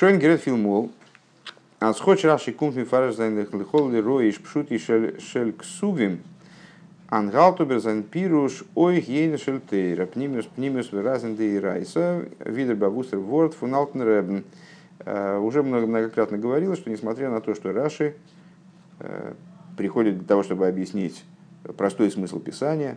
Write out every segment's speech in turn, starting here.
Шоин Герет Филмол, а схоч Раши кумт ми фараш зайнных лихол ли роиш пшут и шель ксувим, Ангалтубер зайн пируш ой гейна шельтейра, пнимиус пнимиус выразен де и райса, видер бавустер ворд фуналтен ребен. Уже много, многократно говорилось, что несмотря на то, что Раши э, приходит для того, чтобы объяснить простой смысл Писания,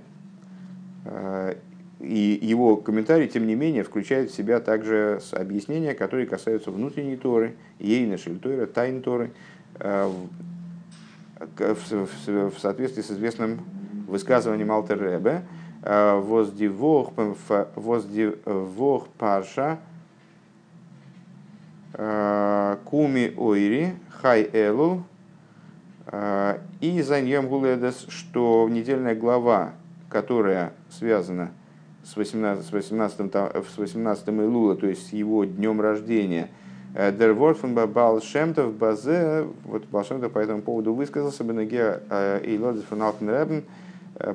э, и его комментарий, тем не менее, включает в себя также объяснения, которые касаются внутренней Торы, ейна шельтойра, тайн Торы, э, в соответствии с известным высказыванием Алтер Ребе, э, воздивох парша э, куми ойри хай элу и за нем гуледес, что недельная глава, которая связана с 18, с 18, с 18 Илула, то есть с его днем рождения, Дер Ворфен Бабал Шемтов Базе, вот Балшемтов по этому поводу высказался, Бенеге Эйлодис фон Алтен Ребен,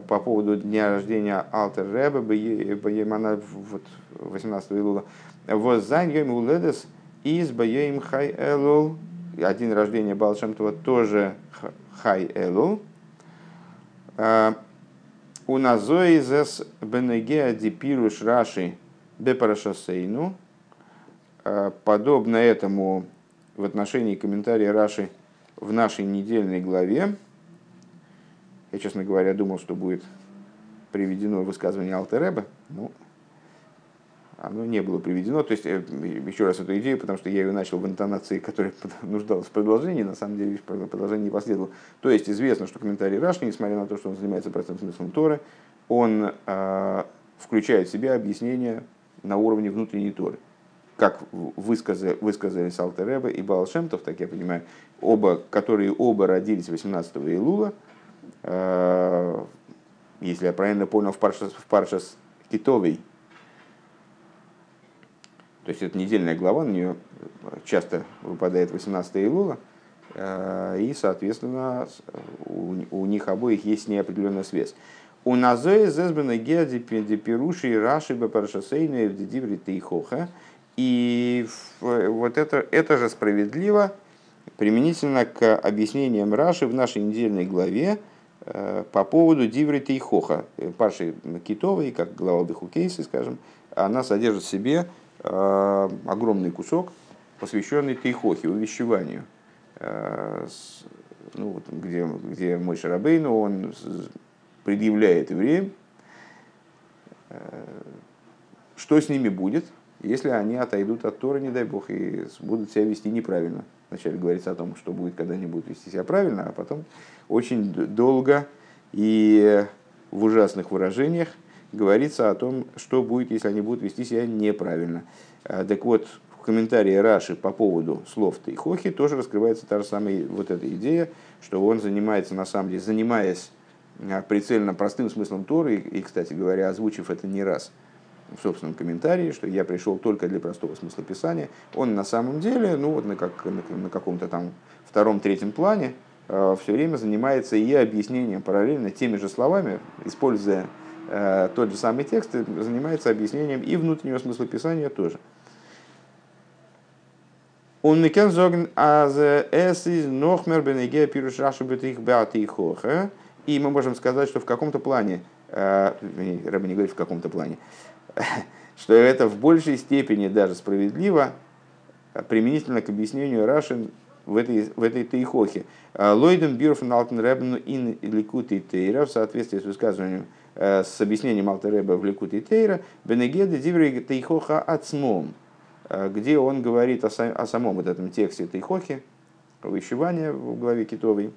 по поводу дня рождения Алтер Ребе, Баемана, вот 18 Илула, Воззайн Йом Уледес из Баем Хай Элул, один рождение Балшемтова тоже Хай Элул, у назоизес бенегеа дипируш раши бепарашасейну, подобно этому в отношении комментария Раши в нашей недельной главе. Я, честно говоря, думал, что будет приведено высказывание Алтереба. Ну, оно не было приведено. То есть, э, еще раз эту идею, потому что я ее начал в интонации, которая нуждалась в продолжении, на самом деле продолжение не последовало. То есть, известно, что комментарий Раши, несмотря на то, что он занимается простым смыслом Торы, он э, включает в себя объяснение на уровне внутренней Торы. Как высказали, высказались Алтереба и Балшемтов, так я понимаю, оба, которые оба родились 18 Илула, э, если я правильно понял, в Паршас, в Паршас Китовой, то есть это недельная глава, на нее часто выпадает 18 Илула, э, и, соответственно, у, них обоих есть неопределенная связь. У Назои зезбена геди пируши раши бапарашасейна в дидиври тейхоха. И вот это, это же справедливо применительно к объяснениям Раши в нашей недельной главе э, по поводу диври тейхоха. Парши китовой, как глава Бехукейсы, скажем, она содержит в себе Э, огромный кусок, посвященный Тейхохе, увещеванию, э, ну, вот, где, где мой Шарабейну, он предъявляет евреям, э, что с ними будет, если они отойдут от Тора, не дай бог, и будут себя вести неправильно. Вначале говорится о том, что будет, когда они будут вести себя правильно, а потом очень долго и в ужасных выражениях говорится о том, что будет, если они будут вести себя неправильно. А, так вот, в комментарии Раши по поводу слов Тейхохи тоже раскрывается та же самая вот эта идея, что он занимается, на самом деле, занимаясь а, прицельно простым смыслом Торы, и, кстати говоря, озвучив это не раз в собственном комментарии, что я пришел только для простого смысла Писания, он на самом деле, ну вот на, как, на, на каком-то там втором-третьем плане, э, все время занимается и объяснением параллельно теми же словами, используя тот же самый текст занимается объяснением и внутреннего смысла Писания тоже. Он не кен зоген аз эс из нохмер бенеге пируш рашу бетих беати хоха. И мы можем сказать, что в каком-то плане, э, Рэбби не говорит в каком-то плане, что это в большей степени даже справедливо применительно к объяснению Рашин в этой, в этой тейхохе. Лойден бирфен алтен рэбну ин ликути тейра в соответствии с высказыванием Э, с объяснением Алтереба в Ликуте Тейра, Бенегеды Диври Тейхоха Ацмом, э, где он говорит о, о самом вот этом тексте Тейхохи, увещевания в главе Китовой.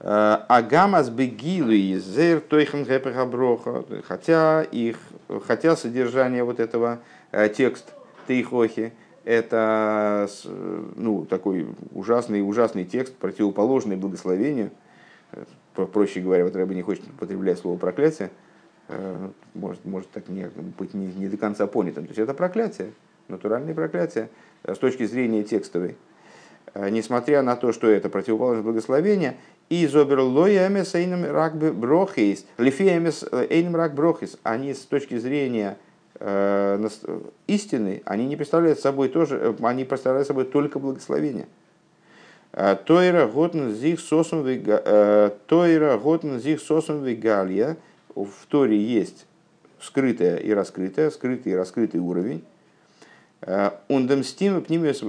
Э, Агамас бегилы зер тойхан броха, хотя их, хотя содержание вот этого текст Тейхохи, это ну, такой ужасный, ужасный текст, противоположный благословению, проще говоря, вот Рэба не хочет употреблять слово проклятие, э, может, может так не, быть не, не до конца понятым. То есть это проклятие, натуральное проклятие э, с точки зрения текстовой. Э, несмотря на то, что это противоположное благословение, и зобер лоямес эйнем рак брохис, лифиямес эйнем рак брохис, они с точки зрения истины, они не представляют собой тоже, они представляют собой только благословение. Тойра готн зих сосум Тойра готн зих сосум вегалья. В Торе есть скрытое и раскрытое, скрытый и раскрытый уровень. Ундемстим пнимиус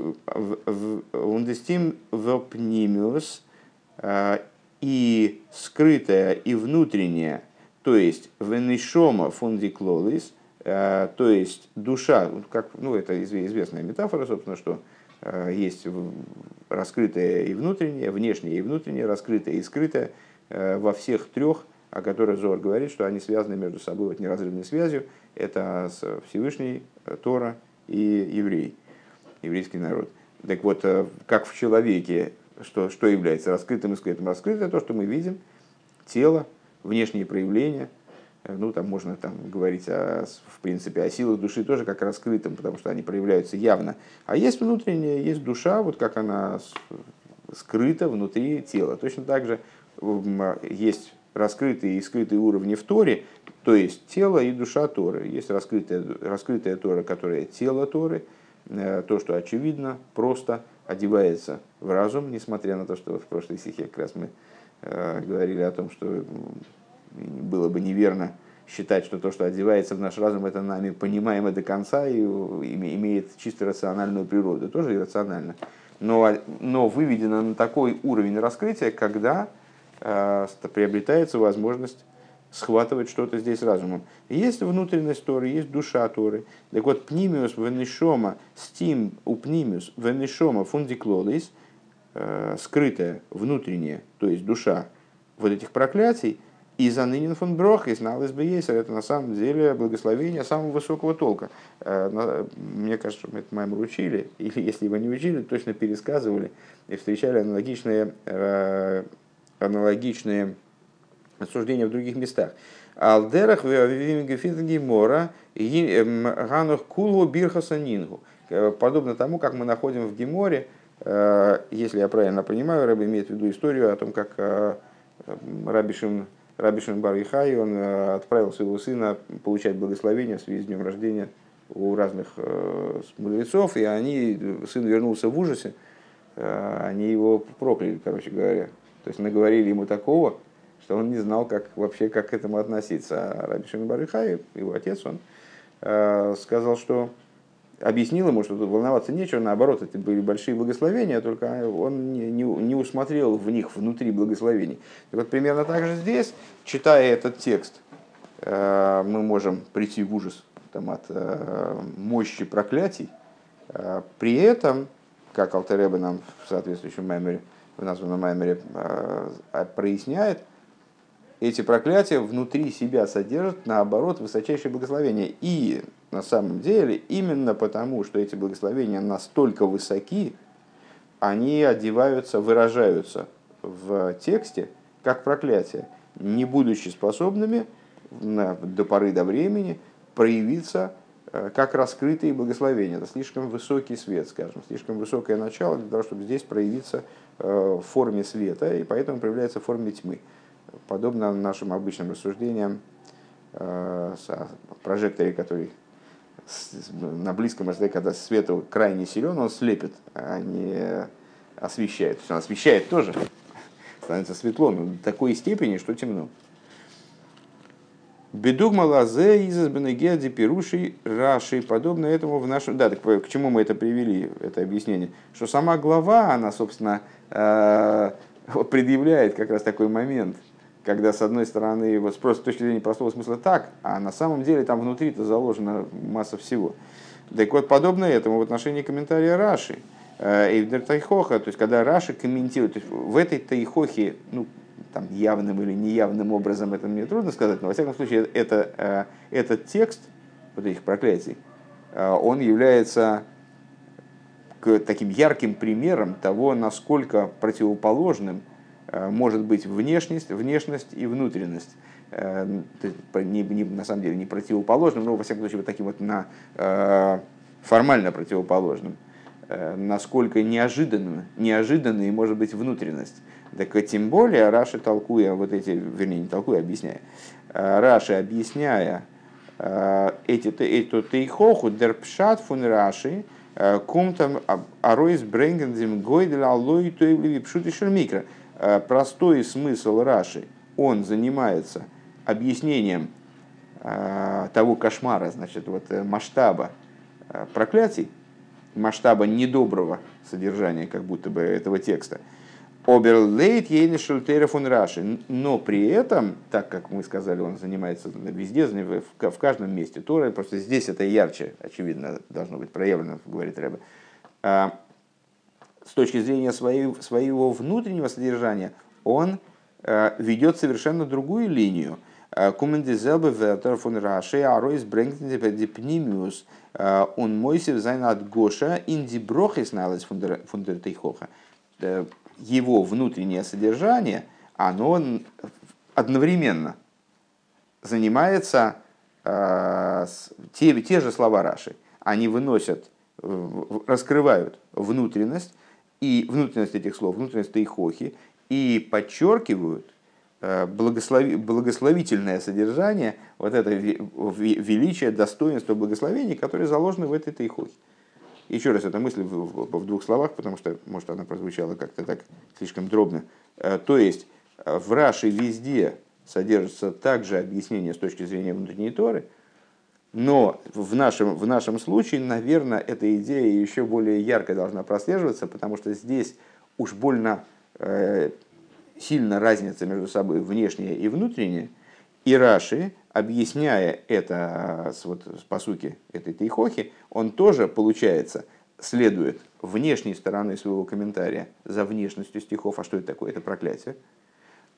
вопнимиус и скрытое и внутреннее, то есть венешома фундиклолис, то есть душа, как, ну это известная метафора, собственно, что есть раскрытое и внутреннее, внешнее и внутреннее, раскрытое и скрытое э, во всех трех, о которых Зор говорит, что они связаны между собой вот неразрывной связью. Это Всевышний, э, Тора и еврей, еврейский народ. Так вот, как в человеке, что, что является раскрытым и скрытым? Раскрытое то, что мы видим, тело, внешние проявления – ну, там можно там, говорить, о, в принципе, о силах души тоже как раскрытым, потому что они проявляются явно. А есть внутренняя, есть душа, вот как она скрыта внутри тела. Точно так же есть раскрытые и скрытые уровни в Торе, то есть тело и душа Торы. Есть раскрытая, раскрытая Тора, которая тело Торы, э, то, что очевидно, просто одевается в разум, несмотря на то, что в прошлой стихе как раз мы э, говорили о том, что было бы неверно считать, что то, что одевается в наш разум, это нами понимаемо до конца и имеет чисто рациональную природу. Тоже иррационально. Но, но выведено на такой уровень раскрытия, когда э, приобретается возможность схватывать что-то здесь разумом. Есть внутренность Торы, есть душа Торы. Так вот, пнимиус венешома, стим у пнимиус венешома фундиклолис, э, скрытая, внутренняя, то есть душа вот этих проклятий, и за нынен фон Брох, и знал из это на самом деле благословение самого высокого толка. Э, мне кажется, мы это моим учили, или если его не учили, точно пересказывали и встречали аналогичные, э, аналогичные обсуждения в других местах. Алдерах мора эм, ганух кулу бирхаса нингу. Э, подобно тому, как мы находим в Геморе, если я правильно понимаю, Рэб имеет в виду историю о том, как Рабишин Раби Шимбар Ихай, он э, отправил своего сына получать благословение в связи с днем рождения у разных э, мудрецов, и они, сын вернулся в ужасе, э, они его прокляли, короче говоря. То есть наговорили ему такого, что он не знал, как вообще как к этому относиться. А Раби Шимбар Ихай, его отец, он сказал, что объяснил ему, что тут волноваться нечего, наоборот, это были большие благословения, только он не, не, не усмотрел в них внутри благословений. И вот примерно так же здесь, читая этот текст, э, мы можем прийти в ужас там, от э, мощи проклятий. Э, при этом, как Алтереба нам в соответствующем маймере, в названном маймере проясняет, эти проклятия внутри себя содержат, наоборот, высочайшее благословение. И на самом деле, именно потому, что эти благословения настолько высоки, они одеваются, выражаются в тексте как проклятие, не будучи способными до поры до времени проявиться э, как раскрытые благословения. Это слишком высокий свет, скажем, слишком высокое начало для того, чтобы здесь проявиться э, в форме света, и поэтому проявляется в форме тьмы. Подобно нашим обычным рассуждениям э, о прожекторе, который на близком расстоянии, когда свет крайне силен, он слепит, а не освещает. Он освещает тоже, становится светло, но до такой степени, что темно. Бедугма лазе из бенегеди пируши раши. Подобно этому в нашем... Да, так к чему мы это привели, это объяснение? Что сама глава, она, собственно, э, предъявляет как раз такой момент – когда с одной стороны вот просто с точки зрения простого смысла так, а на самом деле там внутри-то заложена масса всего. Так вот, подобно этому в отношении комментария Раши, э, Эйвдер Тайхоха, то есть когда Раши комментирует, то есть в этой Тайхохе, ну, там явным или неявным образом, это мне трудно сказать, но во всяком случае это, э, этот текст вот этих проклятий, э, он является таким ярким примером того, насколько противоположным Э, может быть внешность, внешность и внутренность. Э, не, не, на самом деле не противоположным, но во всяком случае вот таким вот на, э, формально противоположным. Насколько неожиданно, неожиданной может быть внутренность. Так тем более Раши толкуя вот эти, вернее не толкуя, объясняя, Раши объясняя эти, эту тейхоху дерпшат фун раши кумтам аройс бренгендем гойдель аллой тойвливи пшут и микро. Простой смысл раши, он занимается объяснением того кошмара, значит, вот масштаба проклятий, масштаба недоброго содержания как будто бы этого текста. Оберлейт ейнишельтера фун раши. Но при этом, так как мы сказали, он занимается везде, в каждом месте Торы, просто здесь это ярче, очевидно, должно быть проявлено, говорит Рэбе. С точки зрения своего, своего внутреннего содержания, он а, ведет совершенно другую линию. Кумендизелбе вертер фун раши, аройс брэнгтен депнимиус, он мойсев зайн от Гоша, инди брохис налез фундертейхоха его внутреннее содержание, оно одновременно занимается э, те, те же слова Раши. Они выносят, раскрывают внутренность, и внутренность этих слов, внутренность Тейхохи, и подчеркивают э, благослови, благословительное содержание, вот это величие, достоинство благословения, которое заложено в этой Тейхохе. Еще раз эта мысль в, в двух словах, потому что, может, она прозвучала как-то так слишком дробно. Э, то есть, э, в Раши везде содержится также объяснение с точки зрения внутренней Торы, но в нашем, в нашем случае, наверное, эта идея еще более ярко должна прослеживаться, потому что здесь уж больно э, сильно разница между собой внешняя и внутренняя. И Раши объясняя это вот, по сути этой тейхохи, он тоже, получается, следует внешней стороны своего комментария за внешностью стихов, а что это такое, это проклятие,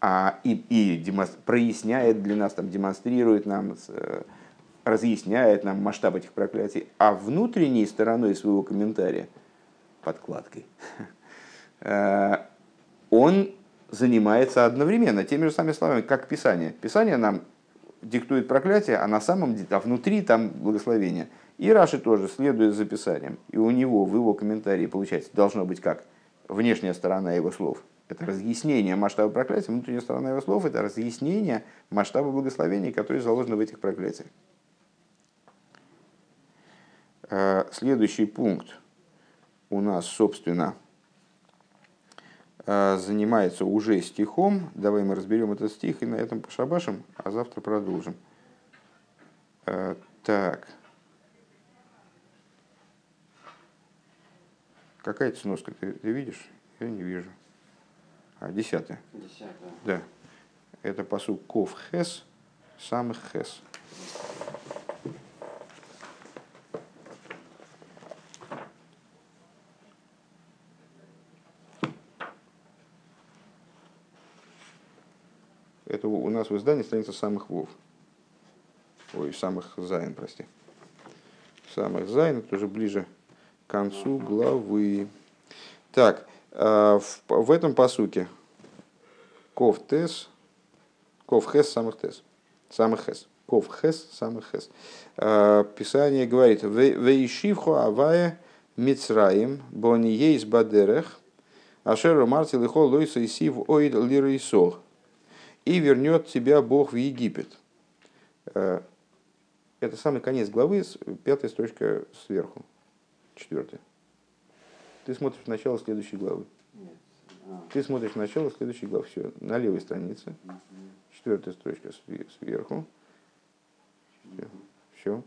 а, и, и демонстр... проясняет для нас, там, демонстрирует нам, э, разъясняет нам масштаб этих проклятий, а внутренней стороной своего комментария, подкладкой, э, он занимается одновременно теми же самыми словами, как Писание. Писание нам диктует проклятие, а на самом деле, а внутри там благословение. И Раши тоже следует за Писанием. И у него в его комментарии, получается, должно быть как внешняя сторона его слов. Это разъяснение масштаба проклятия, внутренняя сторона его слов – это разъяснение масштаба благословений, которые заложены в этих проклятиях. Э, следующий пункт у нас, собственно, а, занимается уже стихом. Давай мы разберем этот стих и на этом пошабашим, а завтра продолжим. А, так. Какая это сноска, ты, ты видишь? Я не вижу. А, десятая. Десятая. Да. Это פסוק כ״ח, ס״ח. Это у нас в издании страница ס״ו. Ой, самых зайн, прости. Самых зайн, это уже ближе к концу главы. Так, э, в, в этом посуке ков тес, ков хес самых тес, самых хес. Ков хес самых хес. Э, Писание говорит, вейшивху авая мицраим бони ейс бадерех, ашеру марти лихо лойса сив оид лирейсох и вернет тебя Бог в Египет. Э, это самый конец главы, пятая строчка сверху, четвертая. Ты смотришь начало следующей главы. А. Ты смотришь начало следующей главы. Все, на левой странице. Четвертая строчка сверху. Все.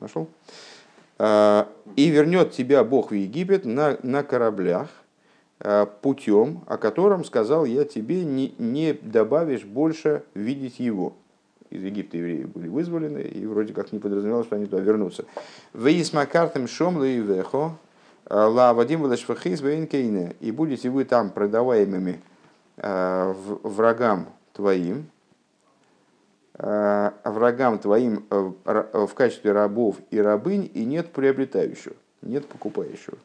Нашел? А, и вернет тебя Бог в Египет на, на кораблях, Э, путем, о котором сказал я тебе, не, не добавишь больше видеть его. Из Египта евреи были вызволены, и вроде как не подразумевалось, что они туда вернутся. Вейсмакартем шом вехо э, ла вадим вадашфахис и будете вы там продаваемыми э, врагам твоим, врагам твоим в качестве рабов и рабынь, и нет приобретающего, нет покупающего.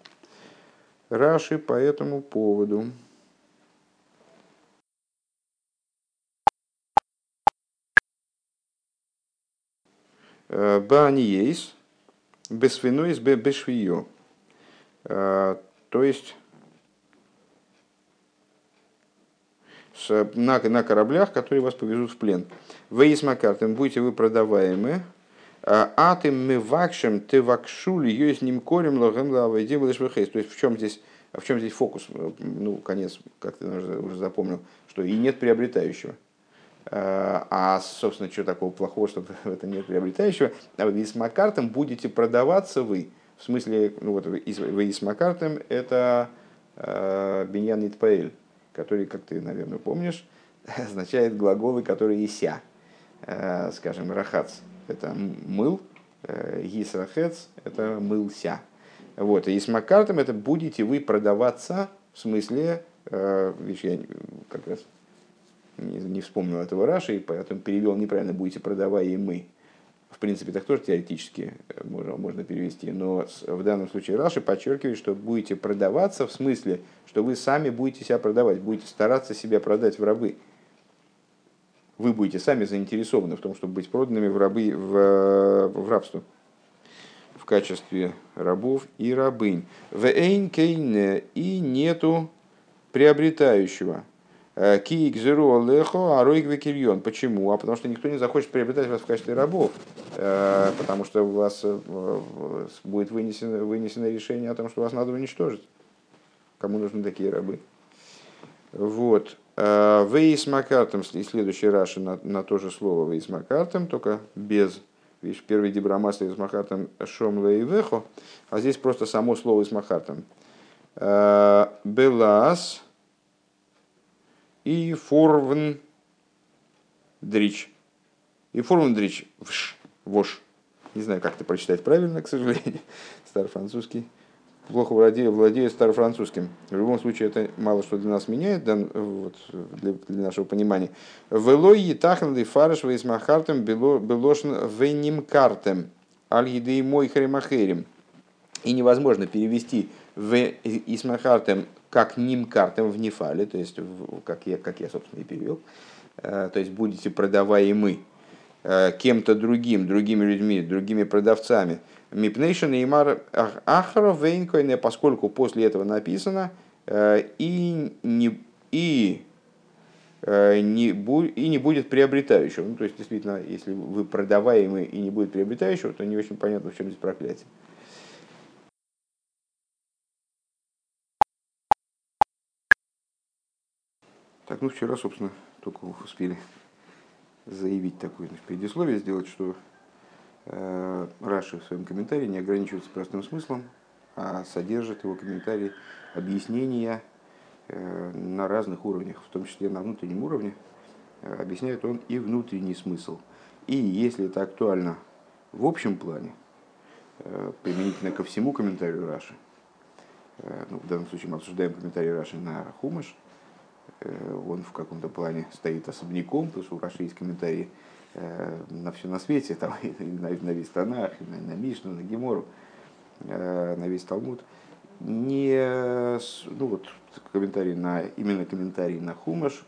Раши по этому поводу. Э, Баниейс, бесвинойс бешвио. Э, то есть на, на кораблях, которые вас повезут в плен. Вы Макартен, будете вы продаваемы А ты мы вакшем, ты вакшули, ее с ним корем, логем лавайдим, То есть в чем здесь в чем здесь фокус? Ну, конец, как ты уже запомнил, что и нет приобретающего. А, собственно, что такого плохого, что в этом нет приобретающего? А вы с Макартом будете продаваться вы. В смысле, ну вот вы с Макартом это э, Беньян Нитпаэль, который, как ты, наверное, помнишь, означает глаголы, которые ися. Э, скажем, рахац – это мыл, э, гисрахец – это мылся. Вот, и с Макартом это будете вы продаваться, в смысле, э, видишь, я как раз не, вспомнил этого Раши, и поэтому перевел неправильно, будете продаваемы. В принципе, так тоже теоретически э, можно, можно перевести, но в данном случае Раши подчеркивает, что будете продаваться в смысле, что вы сами будете себя продавать, будете стараться себя продать в рабы. Вы будете сами заинтересованы в том, чтобы быть проданными в рабы в, в рабство в качестве рабов и рабынь. В Эйнкейне и нету приобретающего. Э, Киик лехо аройк векирьон. Почему? А потому что никто не захочет приобретать вас в качестве рабов. Э, потому что у вас э, будет вынесено, вынесено решение о том, что вас надо уничтожить. Кому нужны такие рабы? Вот. Вейс Макартом, следующий Раши на, на то же слово Вейс Макартом, только без Видишь, первый дибрамаста из Махартом Шом Вехо, а здесь просто само слово из Махартом. Э, Белас и Форвн Дрич. И Форвн Дрич. Вш. Вош. Не знаю, как это прочитать правильно, к сожалению. Старофранцузский плохо владею, владею старофранцузским. В любом случае, это мало что для нас меняет, да, вот, для, для нашего понимания. Велой етахнли фарш вейсмахартем белошн венимкартем аль едей мой харимахерим. И невозможно перевести в исмахартем как нимкартем в нефале, то есть, как я, как я, собственно, и перевел. Э, то есть, будете продаваемы э, кем-то другим, другими людьми, другими продавцами – Мипнейшн и Мар Ахаров Вейнкойне, поскольку после этого написано э, и не, и, э, не, и не будет приобретающего. Ну, то есть, действительно, если вы продаваемый и не будет приобретающего, то не очень понятно, в чем здесь проклятие. Так, ну вчера, собственно, только успели заявить такое значит, предисловие, сделать, что Раши в своем комментарии не ограничивается простым смыслом, а содержит его комментарий объяснения э, на разных уровнях, в том числе на внутреннем уровне. Э, объясняет он и внутренний смысл. И если это актуально в общем плане, применительно ко всему комментарию Раши, ну, в данном случае мы обсуждаем комментарий Раши на Хумаш, он в каком-то плане стоит особняком, потому что у Раши есть комментарии Э, на все на свете, там, и на, на весь Танах, и на, на Мишну, на Гемору, э, на весь Талмуд, не, ну вот, комментарий на, именно комментарий на Хумаш,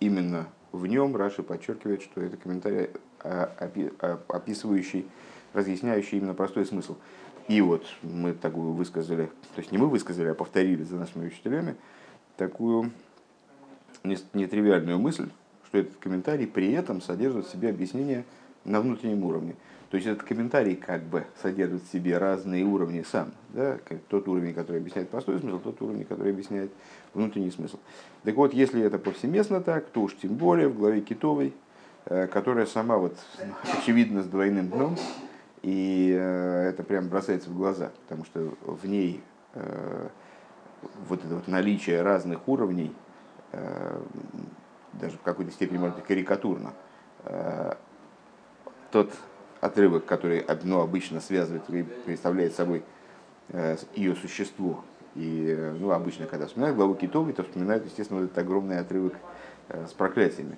именно в нем Раши подчеркивает, что это комментарий, а, а, описывающий, разъясняющий именно простой смысл. И вот мы такую высказали, то есть не мы высказали, а повторили за нашими учителями, такую нетривиальную мысль, что этот комментарий при этом содержит в себе объяснение на внутреннем уровне. То есть этот комментарий как бы содержит в себе разные уровни сам. Да? Тот уровень, который объясняет простой смысл, тот уровень, который объясняет внутренний смысл. Так вот, если это повсеместно так, то уж тем более в главе Китовой, э, которая сама вот очевидно с двойным дном, и э, это прям бросается в глаза, потому что в ней э, вот это вот наличие разных уровней даже в какой-то степени, может быть, карикатурно, э, тот отрывок, который ну, обычно связывает и представляет собой э, ее существо. И ну, обычно, когда вспоминают главу Китовой, то вспоминают, естественно, вот этот огромный отрывок э, с проклятиями.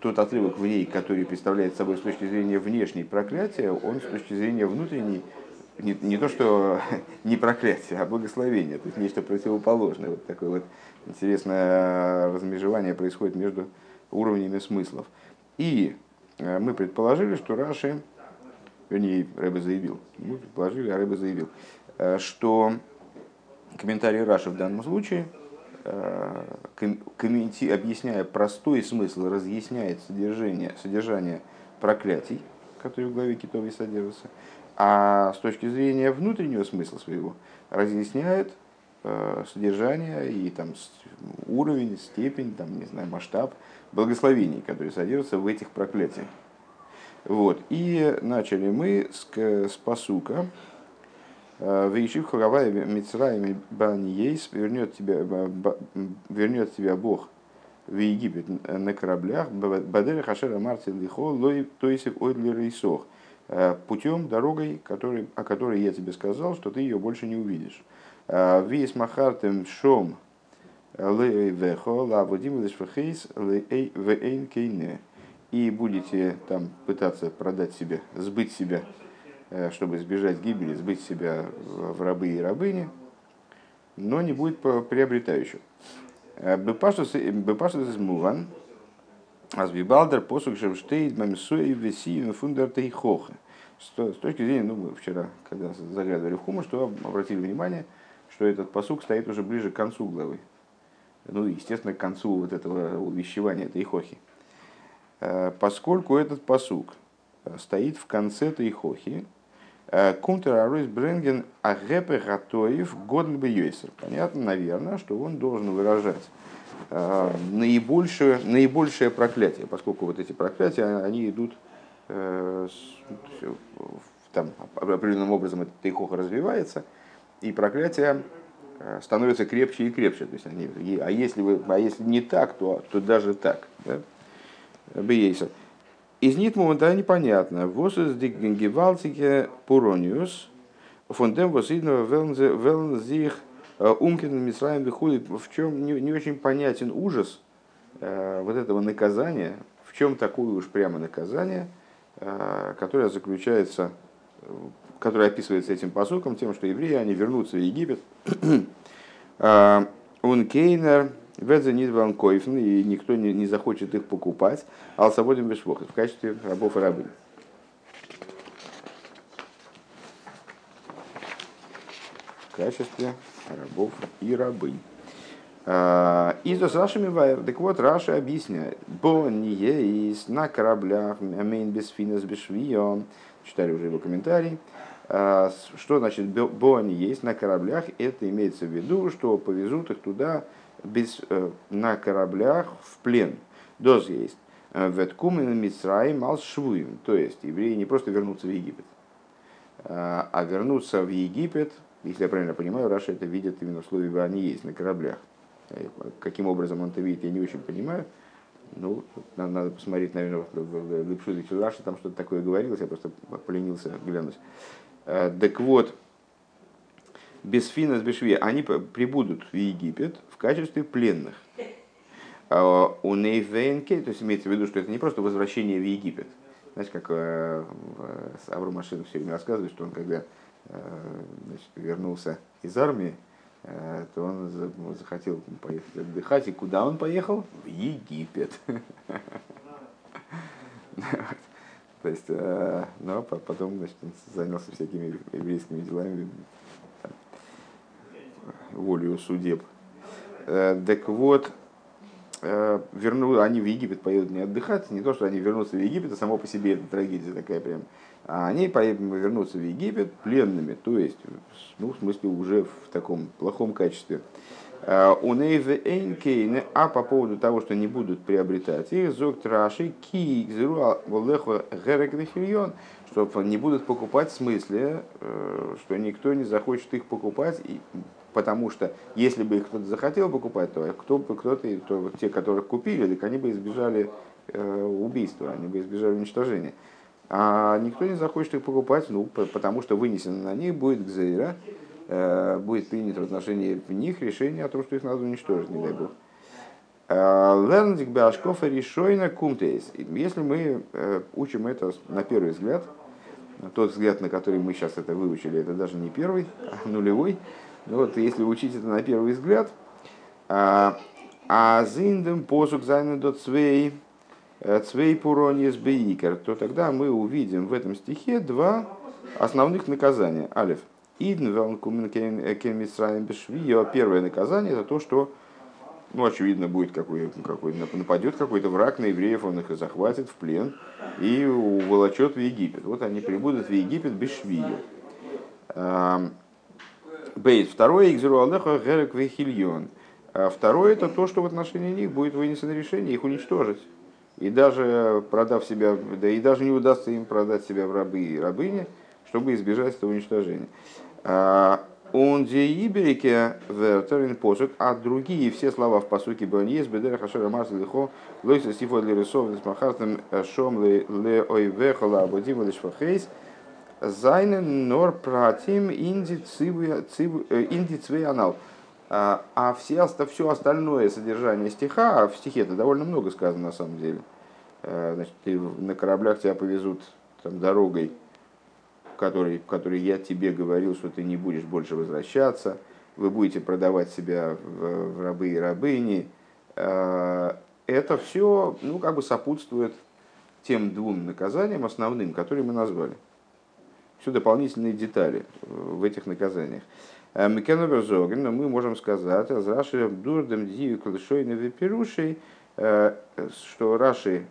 Тот отрывок в ней, который представляет собой с точки зрения внешней проклятия, он с точки зрения внутренней не, не то, что не проклятие, а благословение, то есть нечто противоположное. Вот такое вот интересное размежевание происходит между уровнями смыслов. И э, мы предположили, что Раши, вернее, Рэбе заявил, мы предположили, а Рэбе заявил, э, что комментарий Раши в данном случае, э, комменти, объясняя простой смысл, разъясняет содержание, содержание проклятий, который в главе Китовой содержится, а с точки зрения внутреннего смысла своего разъясняет э, содержание и там, уровень, степень, там, не знаю, масштаб благословений, которые содержатся в этих проклятиях. Вот. И начали мы с, с посука. Э, Вейшив Хуравай Мицраими Баниейс вернет тебя, вернет тебя Бог в Египет на кораблях, Бадер Хашера Мартин Лихо, Лой Тойсик Ойдли Рейсох, э, путем, дорогой, который, о которой я тебе сказал, что ты ее больше не увидишь. Э, Вис Махартем Шом Лейвехо, Лавудим Лишфахейс, Лейвейн Кейне. И будете там пытаться продать себе, сбыть себя, э, чтобы избежать гибели, сбыть себя в рабы и рабыни, но не будет приобретающего. Бепаштус из Муван, Азбибалдер посук Шемштейт Мамсуи Веси Фундер Тейхоха. С точки зрения, ну, мы вчера, когда заглядывали в Хуму, что обратили внимание, что этот посук стоит уже ближе к концу главы. Ну, естественно, к концу вот этого увещевания Тейхохи. Поскольку этот посук стоит в конце Тейхохи, Кунтер Аройс Бренген Агепе Гатоев Йойсер. Понятно, наверное, что он должен выражать э, наибольшее, наибольшее проклятие, поскольку вот эти проклятия, они идут э, там, определенным образом этот тейхоха развивается, и проклятие э, становится крепче и крепче. То есть они, а, если вы, а если не так, то, то даже так. Да? Бейсер. Из них момента непонятно. Вот из Гевалтике Пурониус, фондем восидного велнзих э, умкен мисраем выходит, в чем не, не очень понятен ужас э, вот этого наказания, в чем такое уж прямо наказание, э, которое заключается, которое описывается этим посоком, тем, что евреи, они вернутся в Египет. Ункейнер, Ведзе Нидван Койфн, и никто не, не захочет их покупать, а свободен Бешвохот в качестве рабов и рабынь. В качестве рабов и рабынь. А, и за Рашами Вайер. Так вот, Раша объясняет. Бо не есть на кораблях, мейн без финес бешвио. Читали уже его комментарий. А, что значит бо не есть на кораблях? Это имеется в виду, что повезут их туда без, э, на кораблях в плен. Доз есть. Э, Веткумен Мицраим мал швуем. То есть евреи не просто вернутся в Египет, э, а вернуться в Египет, если я правильно понимаю, Раша это видит именно в слове «они есть» на кораблях. Каким образом он это видит, я не очень понимаю. Ну, надо, посмотреть, наверное, в Липшу Раша, там что-то такое говорилось, я просто поленился глянуть. Так вот, без фина с бешви, они прибудут в Египет в качестве пленных. А, у Нейвенке, то есть имеется в виду, что это не просто возвращение в Египет. Знаете, как э, Авру Машин все время рассказывает, что он когда э, значит, вернулся из армии, э, то он захотел поехать отдыхать. И куда он поехал? В Египет. То есть, ну, а потом значит, он занялся всякими еврейскими делами, волею судеб. Э, так вот, э, верну, они в Египет поедут не отдыхать, не то, что они вернутся в Египет, а само по себе это трагедия такая прям. А они вернутся в Египет пленными, то есть, ну, в смысле, уже в таком плохом качестве. Э, у Нейве а по поводу того, что не будут приобретать их, зок траши ки волехо что не будут покупать в смысле, что никто не захочет их покупать, Потому что если бы их кто-то захотел покупать, то кто, кто-то, то вот те, которых купили, так они бы избежали э, убийства, они бы избежали уничтожения. А никто не захочет их покупать, ну, потому что вынесено на них будет гзейра, э, будет принято в отношении в них решение о том, что их надо уничтожить, не дай бог. Э, Лерндик Башков Решойна Кумтейс. Если мы э, учим это на первый взгляд, тот взгляд, на который мы сейчас это выучили, это даже не первый, а нулевой, ну вот, если учить это на первый взгляд, а, зиндем посук зайнен цвей, э, цвей пуронис бейкер, то тогда мы увидим в этом стихе два основных наказания. Алиф. Идн велнкумен кен Первое наказание это то, что ну, очевидно, будет какой, какой нападет какой-то враг на евреев, он их и захватит в плен и уволочет в Египет. Вот они прибудут в Египет без швия. Бейт. Второе, Игзеру Аллеха Герек Вехильон. А второе, это то, что в отношении них будет вынесено решение их уничтожить. И даже продав себя, да и даже не удастся им продать себя в рабы и рабыни, чтобы избежать этого уничтожения. А, он иберике вертерин посук, а другие все слова в посуке боньес, бедер хашера марс лихо, лойса сифо для рисов, с махартем шом ле ойвехала абудим лишфахейс, зайнен нор пратим инди цвей анал. А, а все, все остальное содержание стиха, а в стихе это довольно много сказано на самом деле. Э, значит, на кораблях тебя повезут там, дорогой, который, который я тебе говорил, что ты не будешь больше возвращаться, вы будете продавать себя в, в рабы и рабыни. Э, это все ну, как бы сопутствует тем двум наказаниям основным, которые мы назвали. Все дополнительные детали в этих наказаниях. Э, Мекеновер но мы можем сказать, с Раши дурдем дию клышойны вепирушей, э, что Раши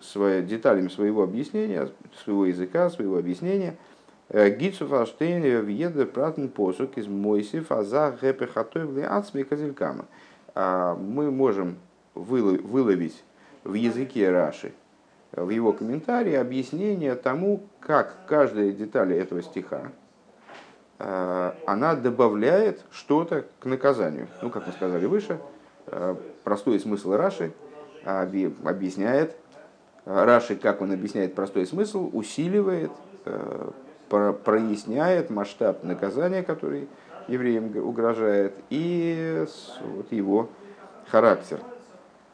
свои, деталями своего объяснения, своего языка, своего объяснения, э, Гитсуф Аштейн въеда пратен посук из Мойсиф, а за гэпехатой в лиацме козелькама. А мы можем выловить в языке Раши, в его комментарии объяснение тому, как каждая деталь этого стиха, Э, она добавляет что-то к наказанию. Ну, как мы сказали выше, э, простой смысл Раши объясняет, э, Раши, как он объясняет простой смысл, усиливает, проясняет масштаб наказания, который евреям угрожает, и вот его характер.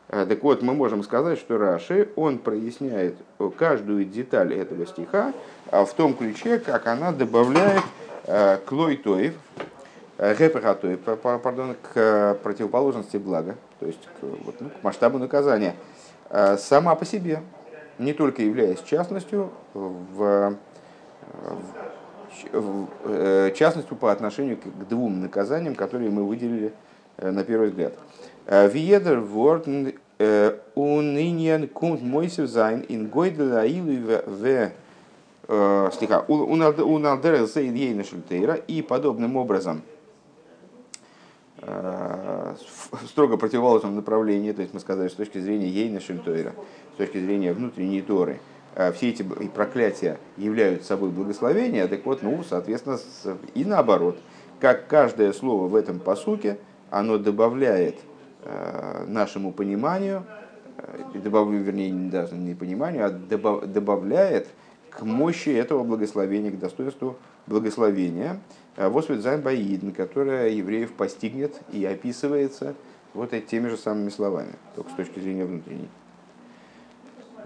Так вот, мы можем сказать, что Раши, он проясняет каждую деталь этого стиха а в том ключе, как она добавляет Э, Клой Тоев, э, Гепехатоев, пардон, к противоположности блага, то есть к, вот, ну, к масштабу наказания, э, сама по себе, не только являясь частностью, в частностью по отношению к двум наказаниям, которые мы выделили на первый взгляд. Виедер ворден униньен кунт мойсев зайн ин гойдела илу в Э, стиха у Налдера Зейдейна Шультейра и подобным образом э, строго противоположном направлении, то есть мы сказали, с точки зрения Ейна Шильтойра, с точки зрения внутренней Торы, э, все эти проклятия являются собой благословения, так вот, ну, соответственно, и наоборот, как каждое слово в этом посуке, оно добавляет нашему пониманию, добавлю, вернее, даже не пониманию, а добавляет к мощи этого благословения, к достоинству благословения. Восвет Зайн Баидн, которая евреев постигнет и описывается вот теми же самыми словами, только с точки зрения внутренней.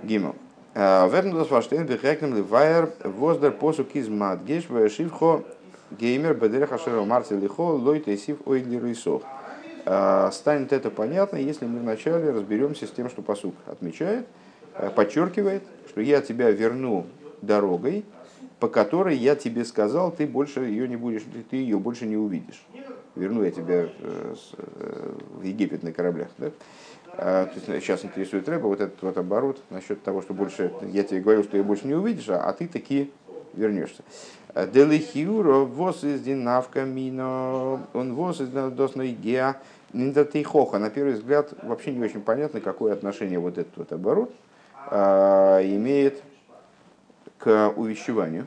Гимл. А, Вернудас Ваштейн Бехекнем Ливайер Воздер Посук из Мадгеш Вешивхо Геймер Бедереха Шеро Марти Лихо Лой Тейсив Ойдли Руисов. А, станет это понятно, если мы вначале разберемся с тем, что посук отмечает, подчеркивает, что я тебя верну дорогой, по которой я тебе сказал, ты больше ее не будешь, ты ее больше не увидишь. Верну я тебя э, э, в Египет на кораблях. Да? А, то есть, сейчас интересует Рэба вот этот вот оборот насчет того, что больше я тебе говорил, что я больше не увидишь, а, а ты таки вернешься. Делихиуро воз из динавка мино, он воз из досной геа, ниндатейхоха. На первый взгляд вообще не очень понятно, какое отношение вот этот вот оборот а, имеет к увещеванию.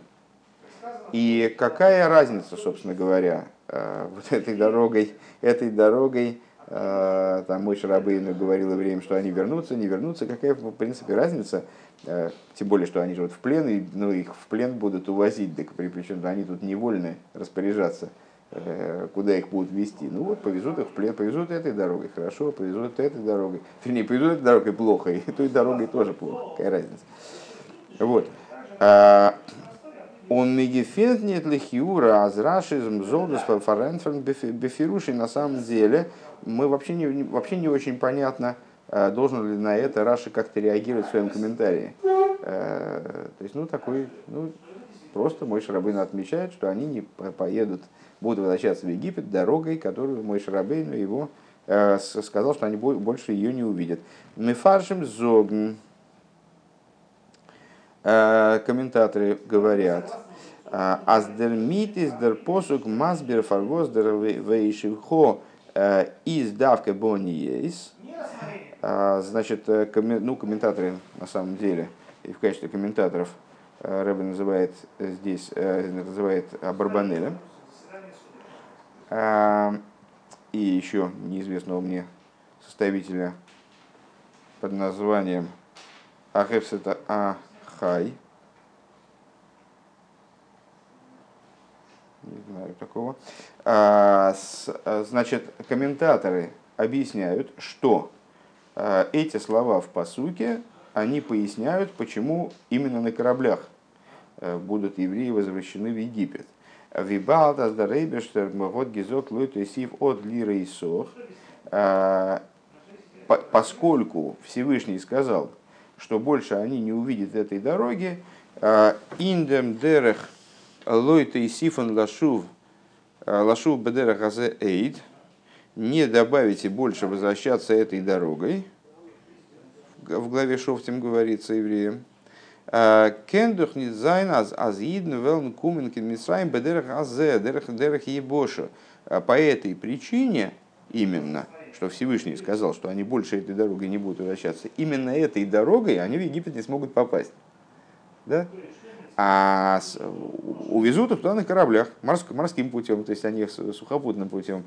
И какая разница, собственно говоря, э, вот этой дорогой, этой дорогой, э, там мой Шарабейн говорил евреям, что они вернутся, не вернутся, какая в принципе разница, э, тем более, что они живут в плен, и ну, их в плен будут увозить, так причем они тут невольны распоряжаться, куда их будут вести. Ну вот, повезут их в плен, повезут этой дорогой, хорошо, повезут этой дорогой. Вернее, повезут этой дорогой плохо, и той дорогой тоже плохо, какая разница. Вот. А, он мегефинт нет лихиура азрашизм золдус фаренферн бефируши на самом деле мы вообще не, вообще не очень понятно, а, должен ли на это Раши как-то реагировать в своем комментарии. А, то есть, ну, такой, ну, просто мой Шарабейн отмечает, что они не поедут, будут возвращаться в Египет дорогой, которую мой Шарабейн его сказал, что они больше ее не увидят. Мефаршим зогн. Комментаторы говорят, Аздермит из дер посук масбер фарвоз дер вейшивхо из давка бони есть. Значит, ну, комментаторы на самом деле, и в качестве комментаторов Рэбе называет здесь, называет Барбанелем. И еще неизвестного мне составителя под названием Ахефсета Ахай. Не знаю такого. А, значит, комментаторы объясняют, что а, эти слова в посуке, они поясняют, почему именно на кораблях а, будут евреи возвращены в Египет. Вибалтас да рейбештер вот гизок сив лира и сох. Поскольку Всевышний сказал, что больше они не увидят этой дороги, индем дерех лойта и сифон лашув лашув бедерех азе эйд, не добавите больше возвращаться этой дорогой, в главе Шофтим говорится евреям, Кендух не аз аз идн велн кумен кен мисраим бедерах азе, дерах ебошу. По этой причине именно, что Всевышний сказал, что они больше этой дорогой не будут возвращаться, именно этой дорогой они в Египет не смогут попасть. Да? А увезут их туда на кораблях, морским путем, то есть они сухопутным путем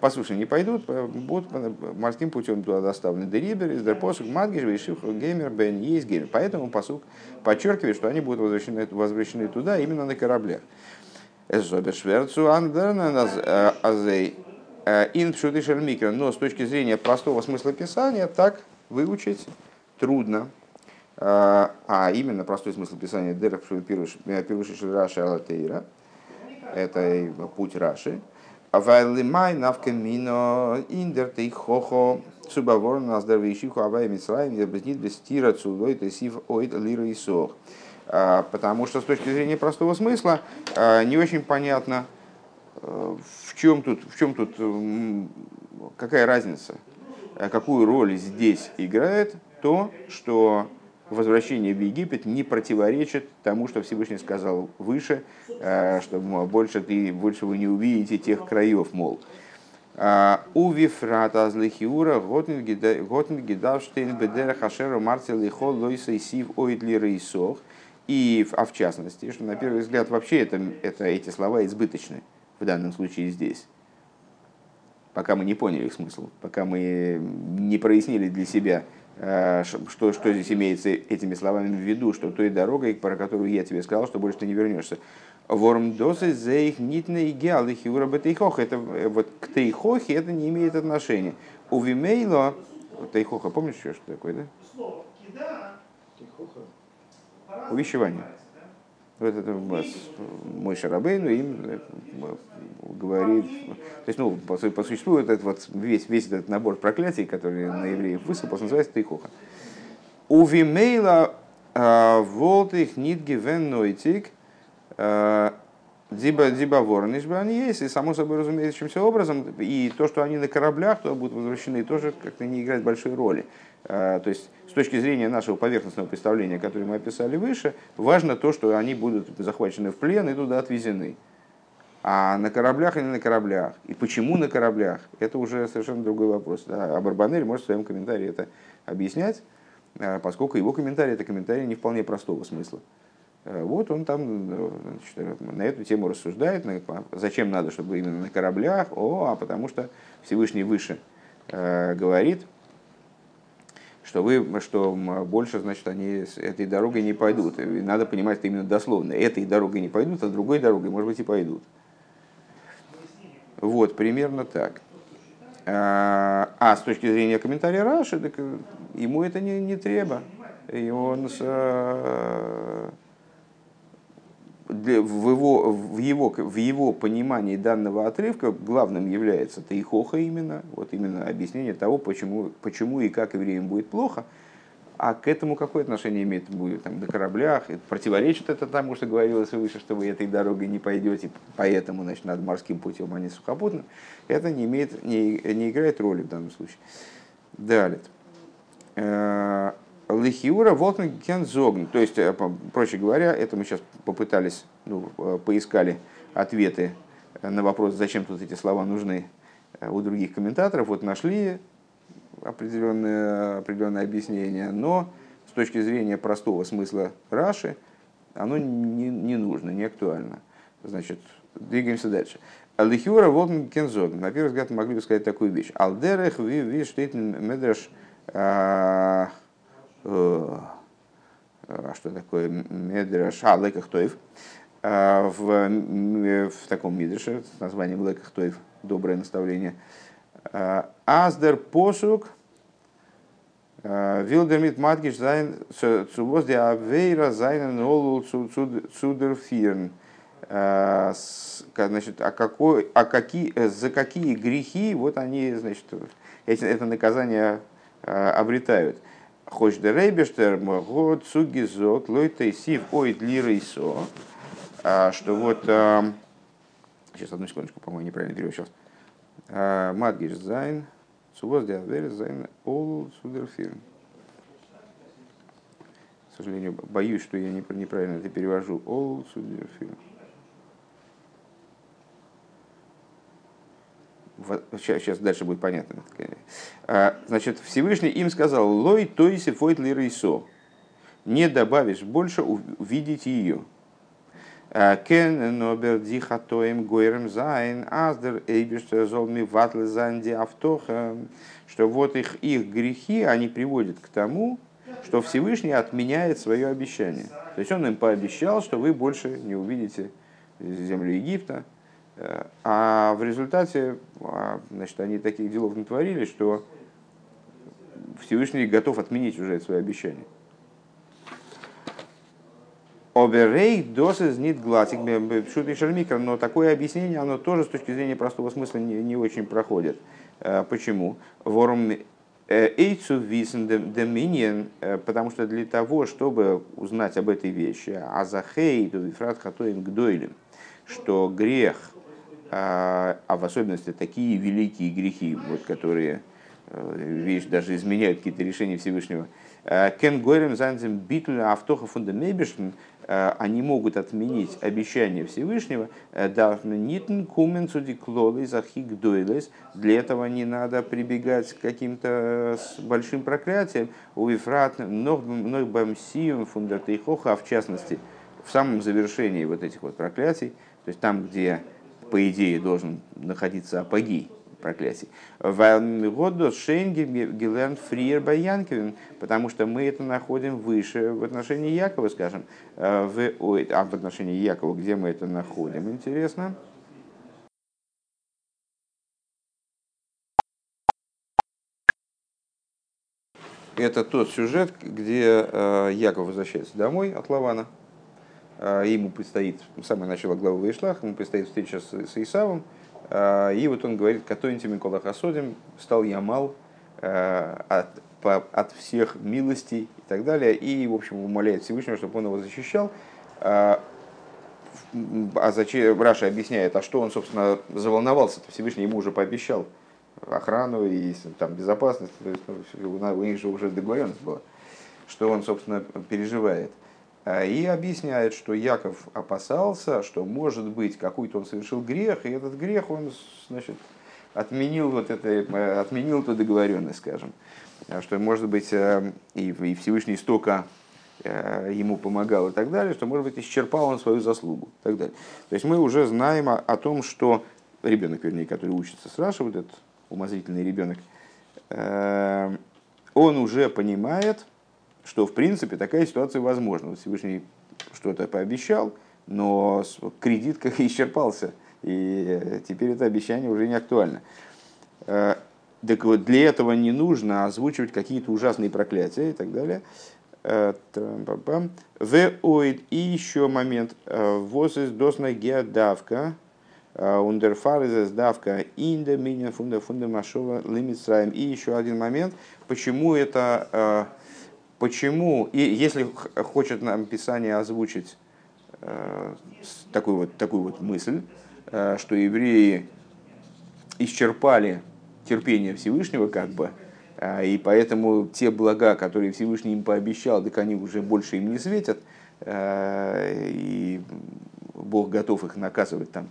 по суше не пойдут, будут морским путем туда доставлены. Дерибер, из Дерпосук, Мадгиш, Вейших, Геймер, Бен, есть Геймер. Поэтому посук подчеркивает, что они будут возвращены, возвращены туда именно на кораблях. Эзобешверцу Андерна э, Азей э, Ин Микро. Но с точки зрения простого смысла писания, так выучить трудно. А, а именно простой смысл писания Дерах Пируши Раши Алатейра, это путь Раши. Вайлимай навкамино индер хохо субавор нас дервишиху авай митсраим ебезнит без тира цулой тесив ойт лира и сох. А, потому что с точки зрения простого смысла а, не очень понятно, в чем тут, в чем тут, какая разница, какую роль здесь играет то, что возвращение в Египет не противоречит тому, что Всевышний сказал выше, э, что больше, ты, больше вы не увидите тех краев, мол. «А, у Вифрата Азлихиура Готн Гидавштейн Бедера Хашера Марцел Лихо Лойса и Сив Ойдли Рейсох. И, а в частности, что на первый взгляд вообще это, это, эти слова избыточны в данном случае здесь. Пока мы не поняли их смысл, пока мы не прояснили для себя, что, что здесь имеется этими словами в виду, что той дорогой, про которую я тебе сказал, что больше ты не вернешься. Вормдосы за их нитные геалы хиура тейхох. Это э, вот к тейхохе это не имеет отношения. У Вимейло, тейхоха, помнишь еще что такое, да? Увещевание. Вот это мой Шарабейну им э, говорит, то есть, ну, по, по существу, этот вот весь, весь этот набор проклятий, который на евреев высыпался, называется Тейхоха. У Вимейла а, волтых нит гивен а, Диба, диба ворниш бы они есть, и само собой разумеющимся образом, и то, что они на кораблях, то будут возвращены, тоже как-то не играет большой роли. А, то есть, с точки зрения нашего поверхностного представления, которое мы описали выше, важно то, что они будут захвачены в плен и туда отвезены. А на кораблях или на кораблях? И почему на кораблях? Это уже совершенно другой вопрос. А Барбанель может в своем комментарии это объяснять, а, поскольку его комментарий это комментарий не вполне простого смысла. А, вот он там значит, на эту тему рассуждает, зачем надо, чтобы именно на кораблях, о, а потому что Всевышний выше э, говорит, что, вы, что больше, значит, они с этой дорогой не пойдут. И надо понимать это именно дословно. Этой дорогой не пойдут, а другой дорогой, может быть, и пойдут. Вот, примерно так. А, а с точки зрения комментария Раши, так э, ему это не, не треба. И он с, э, для, в, его, в, его, в его понимании данного отрывка главным является Тайхоха именно, вот именно объяснение того, почему, почему и как евреям будет плохо, А к этому какое отношение имеет будет там, на кораблях? Противоречит это тому, что говорилось выше, что вы этой дорогой не пойдете, поэтому значит, надо морским путем, а не сухопутным. Это не, имеет, не, не играет роли в данном случае. Далее. Э, Лихиура Волкн Кензогн. То есть, э, проще говоря, это мы сейчас попытались, ну, э, поискали ответы на вопрос, зачем тут эти слова нужны у других комментаторов. Вот нашли определенное, определенное объяснение, но с точки зрения простого смысла Раши оно не, не нужно, не актуально. Значит, двигаемся дальше. Алихюра Волкн Кензогн. На первый взгляд могли бы сказать такую вещь. Алдерех ви ви штейтен медраш э, а что такое Медраш, а, Лекахтоев, а, в, в таком Мидрше с названием Лекахтоев, доброе наставление. Аздер посук Вилдермит Маткиш Зайн Цувоз де Авейра Зайнен Олул Цудерфирн. Значит, а, какой, а какие, за какие грехи вот они, значит, это наказание обретают. Хоч де рейбештер год сугизот лойтай сив ойт лирейсо. Что вот... Сейчас, одну секундочку, по-моему, неправильно перевел сейчас. מדגיש זיין. צו וואָס די עבירה זיינען עלול צו דערפירן. К сожалению, боюсь, что я неправильно это перевожу. עלול צו דערפירן. Сейчас дальше будет понятно. А, значит, Всевышний им сказал, לא תוסיפו עוד לראותה. Не добавишь больше увидеть ее. А, קענען אָבער די חטאים גורם זיין, אז דער אויבערשטער זאָל מבטל זיין די הבטחה. Что вот их, их грехи, они приводят к тому, что Всевышний отменяет свое обещание. То есть он им пообещал, что вы больше не увидите землю Египта, а в результате а, значит, они таких делов натворили, что Всевышний готов отменить уже свои обещания. Оберей досыз нит гласик шут и но такое объяснение, оно тоже с точки зрения простого смысла не, не очень проходит. Э, почему? Ворум э, эйцу висен доминиен, э, потому что для того, чтобы узнать об этой вещи, азахей, то вифрат хатоим гдойлем, что грех – а, а в особенности такие великие грехи, вот, которые э, вещь, даже изменяют какие-то решения Всевышнего. Э, Кен Горем Занзем Битль Автоха Фундамебишн, э, они могут отменить обещание Всевышнего, Нитн Кумен Судиклолис Архик Дойлес, для этого не надо прибегать к каким-то большим проклятиям, Уифрат Ногбамсием Фундатейхоха, а в частности, в самом завершении вот этих вот проклятий, то есть там, где по идее, должен находиться апогей проклятий. Годос Шенги Гилерн Фриер Баянкивин, потому что мы это находим выше в отношении Якова, скажем, э, в, ой, а в отношении Якова, где мы это находим, интересно. Это тот сюжет, где э, Яков возвращается домой от Лавана – ему предстоит, самое начало главы Вейшлах, ему предстоит встреча с, с Исавом, а, и вот он говорит, «Катонити Микола Хасодим, стал я мал а, от, по, от всех милостей и так далее, и, в общем, умоляет Всевышнего, чтобы он его защищал. А зачем Раша объясняет, а что он, собственно, заволновался, -то? Всевышний ему уже пообещал охрану и там, безопасность, то есть, ну, у них же уже договоренность была, что он, собственно, переживает. А, и объясняет, что Яков опасался, что может быть какой-то он совершил грех, и этот грех он значит, отменил, вот это, э, отменил эту договоренность, скажем. А что, может быть, э, и, и Всевышний столько э, ему помогал и так далее, что, может быть, исчерпал он свою заслугу и так далее. То есть мы уже знаем о, о том, что ребенок, вернее, который учится с Раши, вот этот умозрительный ребенок, он уже понимает, что в принципе такая ситуация возможна. Всевышний что-то пообещал, но кредит как исчерпался, и теперь это обещание уже не актуально. Э, так вот, для этого не нужно озвучивать какие-то ужасные проклятия и так далее. Э, в и еще момент. Э, Воз из досна геодавка. Ундерфаризес давка инда минин фунда фунда машова лимитсраем. И еще один момент. Почему это почему, и если хочет нам Писание озвучить э, такую, вот, такую вот мысль, э, что евреи исчерпали терпение Всевышнего, как бы, э, и поэтому те блага, которые Всевышний им пообещал, так они уже больше им не светят, и Бог готов их наказывать там,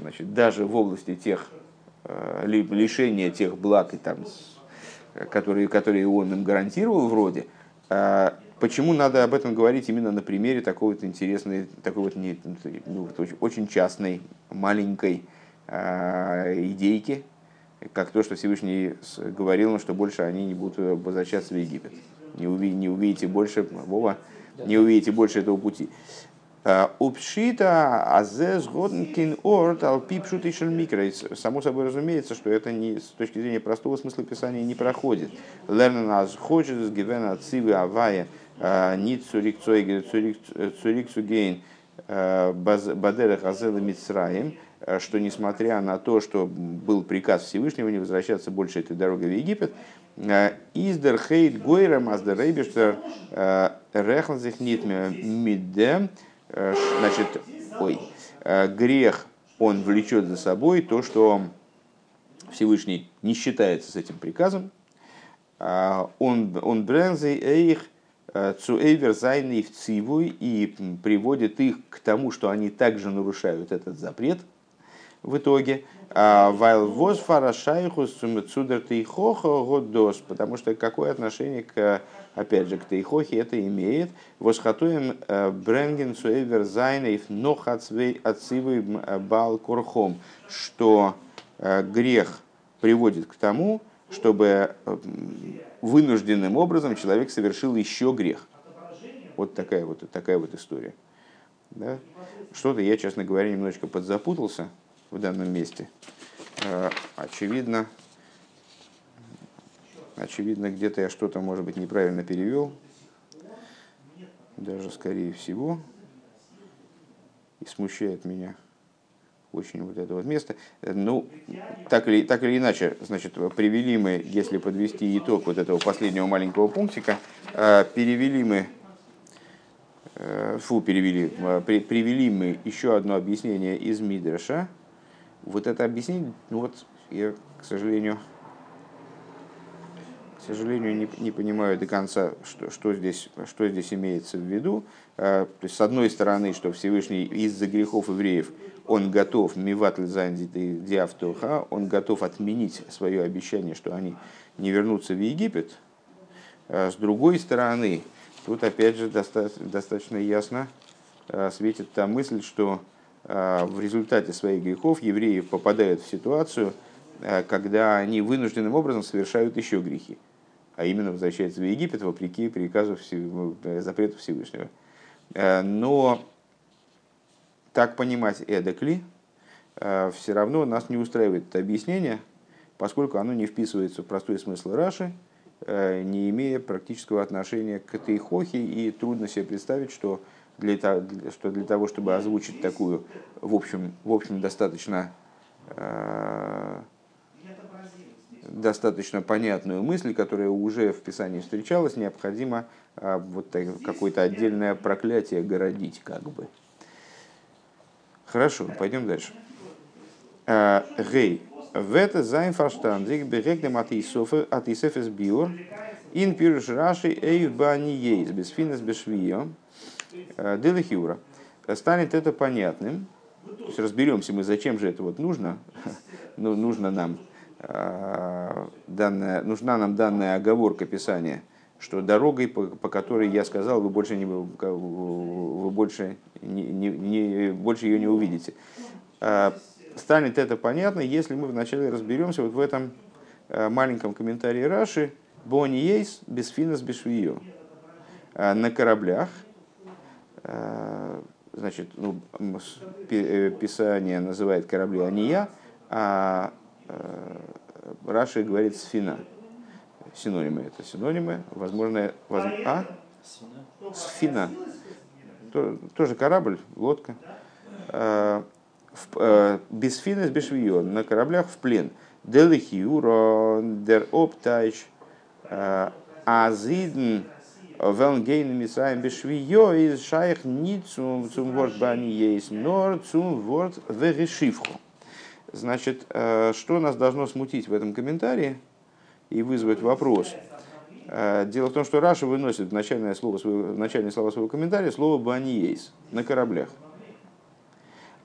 значит, даже в области тех лишения тех благ и там которые, которые он им гарантировал вроде, а почему надо об этом говорить именно на примере такой вот интересной, такой вот не, ну, очень частной, маленькой а, идейки, как то, что Всевышний говорил, что больше они не будут возвращаться в Египет. Не, уви, не увидите больше, Вова, не увидите больше этого пути. Упшита азез годнкин орт алпипшут и микро. Само собой разумеется, что это не, с точки зрения простого смысла писания не проходит. Лернен аз хочет гивена цивы авая нит цурик цурик цугейн бадерах азела мицраем, что несмотря на то, что был приказ Всевышнего не возвращаться больше этой дорогой в Египет, издер хейт гойрам аздер рейбештер рехнзих нит мидем, Э, значит, ой, э, грех, он влечет за собой то, что Всевышний не считается с этим приказом. А, он, он брензей эйх э, цуэйвер зайный в цивуй и приводит их к тому, что они также нарушают этот запрет в итоге. А, Вайл воз фарашайхус цудер тейхоха годос, потому что какое отношение к опять же, к Тейхохе это имеет. Восхатуем э, бренген суэвер зайнейф отцивый э, бал курхом, что э, грех приводит к тому, чтобы вынужденным образом человек совершил еще грех. Вот такая вот, такая вот история. Да? Что-то я, честно говоря, немножечко подзапутался в данном месте. Очевидно, Очевидно, где-то я что-то, может быть, неправильно перевел. Даже скорее всего. И смущает меня очень вот это вот место. Ну, так или, так или иначе, значит, привели мы, если подвести итог вот этого последнего маленького пунктика, э, перевели мы, э, фу, перевели, э, привели мы еще одно объяснение из Мидраша. Вот это объяснение, ну вот, я, к сожалению, сожалению, не, не понимаю до конца, что, что, здесь, что здесь имеется в виду. А, то есть, с одной стороны, что Всевышний из-за грехов евреев, он готов, миватль диавтоха, он готов отменить свое обещание, что они не вернутся в Египет. А с другой стороны, тут опять же достаточно, ясно а, светит та мысль, что в результате своих грехов евреи попадают в ситуацию, когда они вынужденным образом совершают еще грехи а именно возвращается в Египет вопреки приказу э, запрету Всевышнего. Э, но так понимать эдекли э, все равно нас не устраивает это объяснение, поскольку оно не вписывается в простой смысл Раши, не имея практического отношения к этой хохе, и трудно себе представить, что для, что для того, чтобы озвучить такую, в общем, в общем достаточно достаточно понятную мысль, которая уже в Писании встречалась, необходимо а, вот какое-то отдельное проклятие городить, как бы. Хорошо, пойдем дальше. А, гей. В это зайн фарштандик берегнем от Исефес биор ин пируш раши эйв бани ейс бесфинес бешвио а, делахиура. Станет это понятным, то есть разберемся мы, зачем же это вот нужно, ну, нужно нам данная, нужна нам данная оговорка Писания, что дорогой, по, по которой я сказал, вы больше, не, вы больше, не, не, не, больше ее не увидите. Э, станет это понятно, если мы вначале разберемся вот в этом э, маленьком комментарии Раши «Бони ейс без финас без На кораблях, значит, ну, Писание называет корабли Ания, а Э, Раши говорит сфина. Синонимы это синонимы. Возможно, воз... а? Сфина. Тоже корабль, лодка. Э, э, без фина, без швиё. На кораблях в плен. Делихиуро, дер оптайч, Азиден Велнгейн Мисраем Бешвио из Шайх zum Wort Бани есть, но zum Wort Верешивху. Значит, э, что нас должно смутить в этом комментарии и вызвать вопрос? Э, дело в том, что Раша выносит в начальное, слово своего, в начальное слова своего комментария слово «баниейс» на кораблях.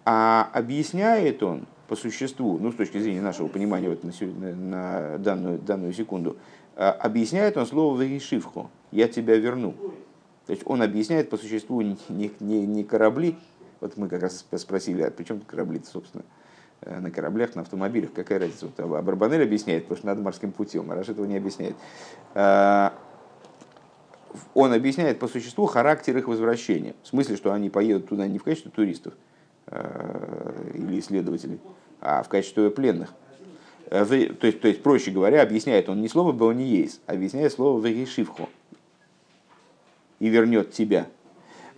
А объясняет он по существу, ну, с точки зрения нашего понимания вот на, на данную, данную секунду, э, объясняет он слово «вегишивху» – «я тебя верну». То есть он объясняет по существу не, не, не корабли, вот мы как раз спросили, а при чем корабли собственно, на кораблях, на автомобилях, какая разница? Вот Абарбанель объясняет, потому что надо морским путем, а Раш этого не объясняет. Э, он объясняет по существу характер их возвращения. В смысле, что они поедут туда не в качестве туристов э, или исследователей, а в качестве пленных. То есть, то есть, проще говоря, объясняет он не слово «баониейс», а объясняет слово «вегешивхо» и вернет тебя.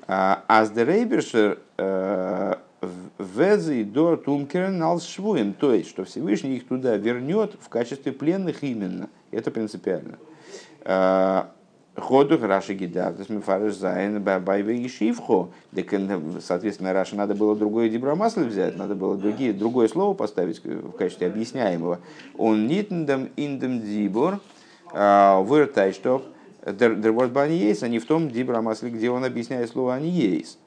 А Рейбершер Везы до Тумкерен Алшвуем, то есть, что Всевышний их туда вернет в качестве пленных именно. Это принципиально. А, Ходу Раши Гидартас Мифарыш Зайн Байве и Шивхо. Соответственно, Раши надо было другое дибромасло взять, надо было другие, другое слово поставить в качестве объясняемого. Он нитндам индем дибор а, выртайштоп дер ворд баниейс, а не в том дибромасле, где он объясняет слово аниейс.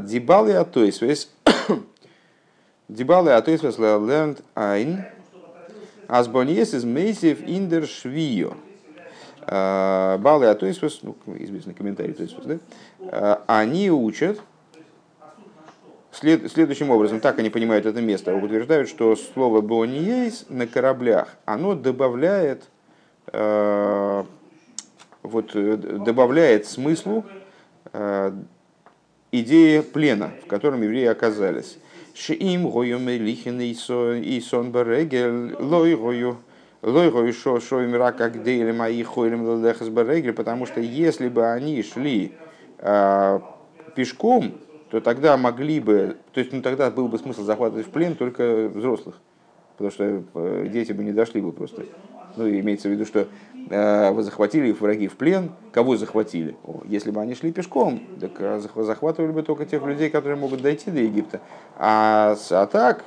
Дибалы атойсвес. Дибалы атойсвес lernt ein. Асбоньес из мейсев индер швио. Балы атойсвес, ну, известный комментарий тойсвес, да? Они учат след, следующим образом, так они понимают это место, утверждают, что слово «бониейс» на кораблях, оно добавляет, э, вот, добавляет смыслу э, идея плена, в котором евреи оказались. Шиим гоем лихин и сон барегель лой гою лой гою шо шо им рака где или мои хойлем лехас барегель, потому что если бы они шли э, пешком, то тогда могли бы, то есть ну, тогда был бы смысл захватывать в плен только взрослых, потому что э, дети бы не дошли бы просто. Ну, имеется в виду, что э, вы захватили враги в плен. Кого захватили? Если бы они шли пешком, так э, захватывали бы только тех людей, которые могут дойти до Египта. А, а так,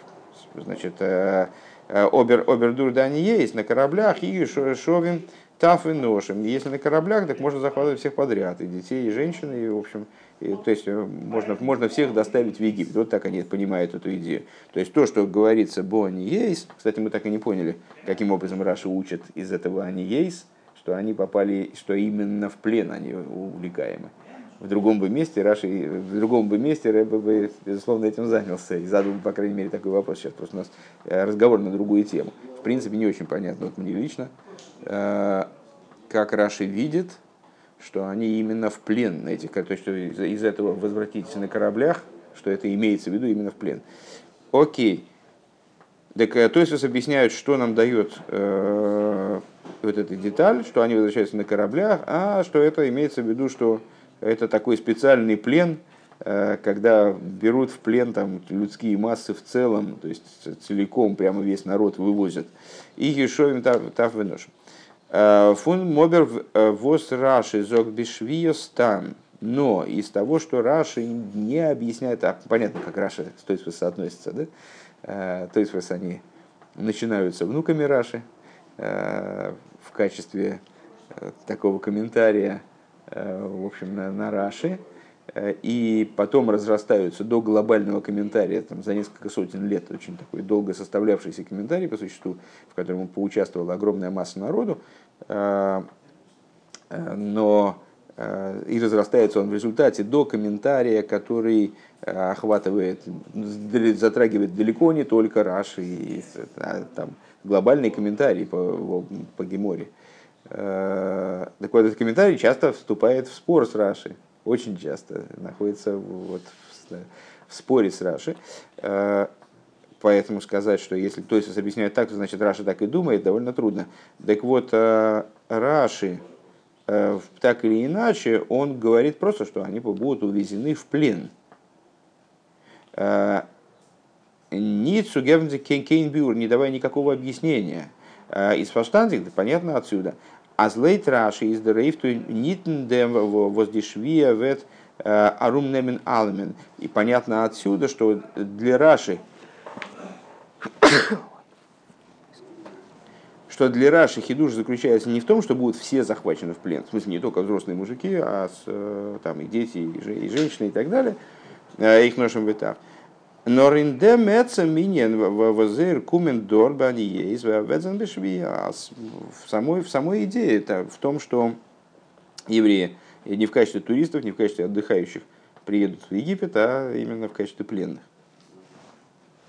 значит, э, обер, обердур да они есть на кораблях и шовим таф и ношим. Если на кораблях, так можно захватывать всех подряд, и детей, и женщин, и, в общем, и, то есть э, можно, можно всех доставить в Египет. Вот так они понимают эту идею. То есть то, что говорится Бони Ейс, кстати, мы так и не поняли, каким образом Раша учат из этого они Ейс, что они попали, что именно в плен они увлекаемы. В другом бы месте Раши, в другом бы месте Рэбе бы, безусловно, этим занялся и задал, по крайней мере, такой вопрос. Сейчас просто у нас э, разговор на другую тему. В принципе, не очень понятно, вот мне лично, э, как Раши видит что они именно в плен этих, то есть что из, из этого возвратитесь на кораблях, что это имеется в виду именно в плен. Окей. Так, э, то есть объясняют, что нам дает э, вот эта деталь, что они возвращаются на кораблях, а что это имеется в виду, что это такой специальный плен, э, когда берут в плен там, людские массы в целом, то есть целиком прямо весь народ вывозят. И еще им тав, тав выношим. Э, фун мобер э, вос раши зог бишвиос там. Но из того, что Раши не объясняет, а понятно, как Раши с той соотносится, да? Э, то есть они начинаются внуками Раши в качестве такого комментария, в общем, на, на Раши, и потом разрастаются до глобального комментария там, за несколько сотен лет, очень такой долго составлявшийся комментарий по существу, в котором поучаствовала огромная масса народу, Э, э, но э, и разрастается он в результате до комментария, который охватывает, затрагивает далеко не только Раши, и, там, глобальный комментарий по, по Геморе. Так вот, этот комментарий часто вступает в спор с Раши, очень часто находится вот в, в споре с Раши. Поэтому сказать, что если кто то объясняет так, то значит Раши так и думает, довольно трудно. Так вот, э, Раши, э, так или иначе, он говорит просто, что они будут увезены в плен. Э, Ницу гевнзи кейнбюр, не давая никакого объяснения. Из фаштандик, понятно отсюда. А злейт раши из дерейфту нитн дем воздишвия вет арум немен алмен. И понятно отсюда, что для Раши что для Раши хидуш заключается не в том, что будут все захвачены в плен, в смысле не только взрослые мужики, а с, там, и дети, и женщины и так далее, их ношим витав. Но ринде меца минен возыр кумен дорба они есть в самой, в самой идее это в том, что евреи не в качестве туристов, не в качестве отдыхающих приедут в Египет, а именно в качестве пленных.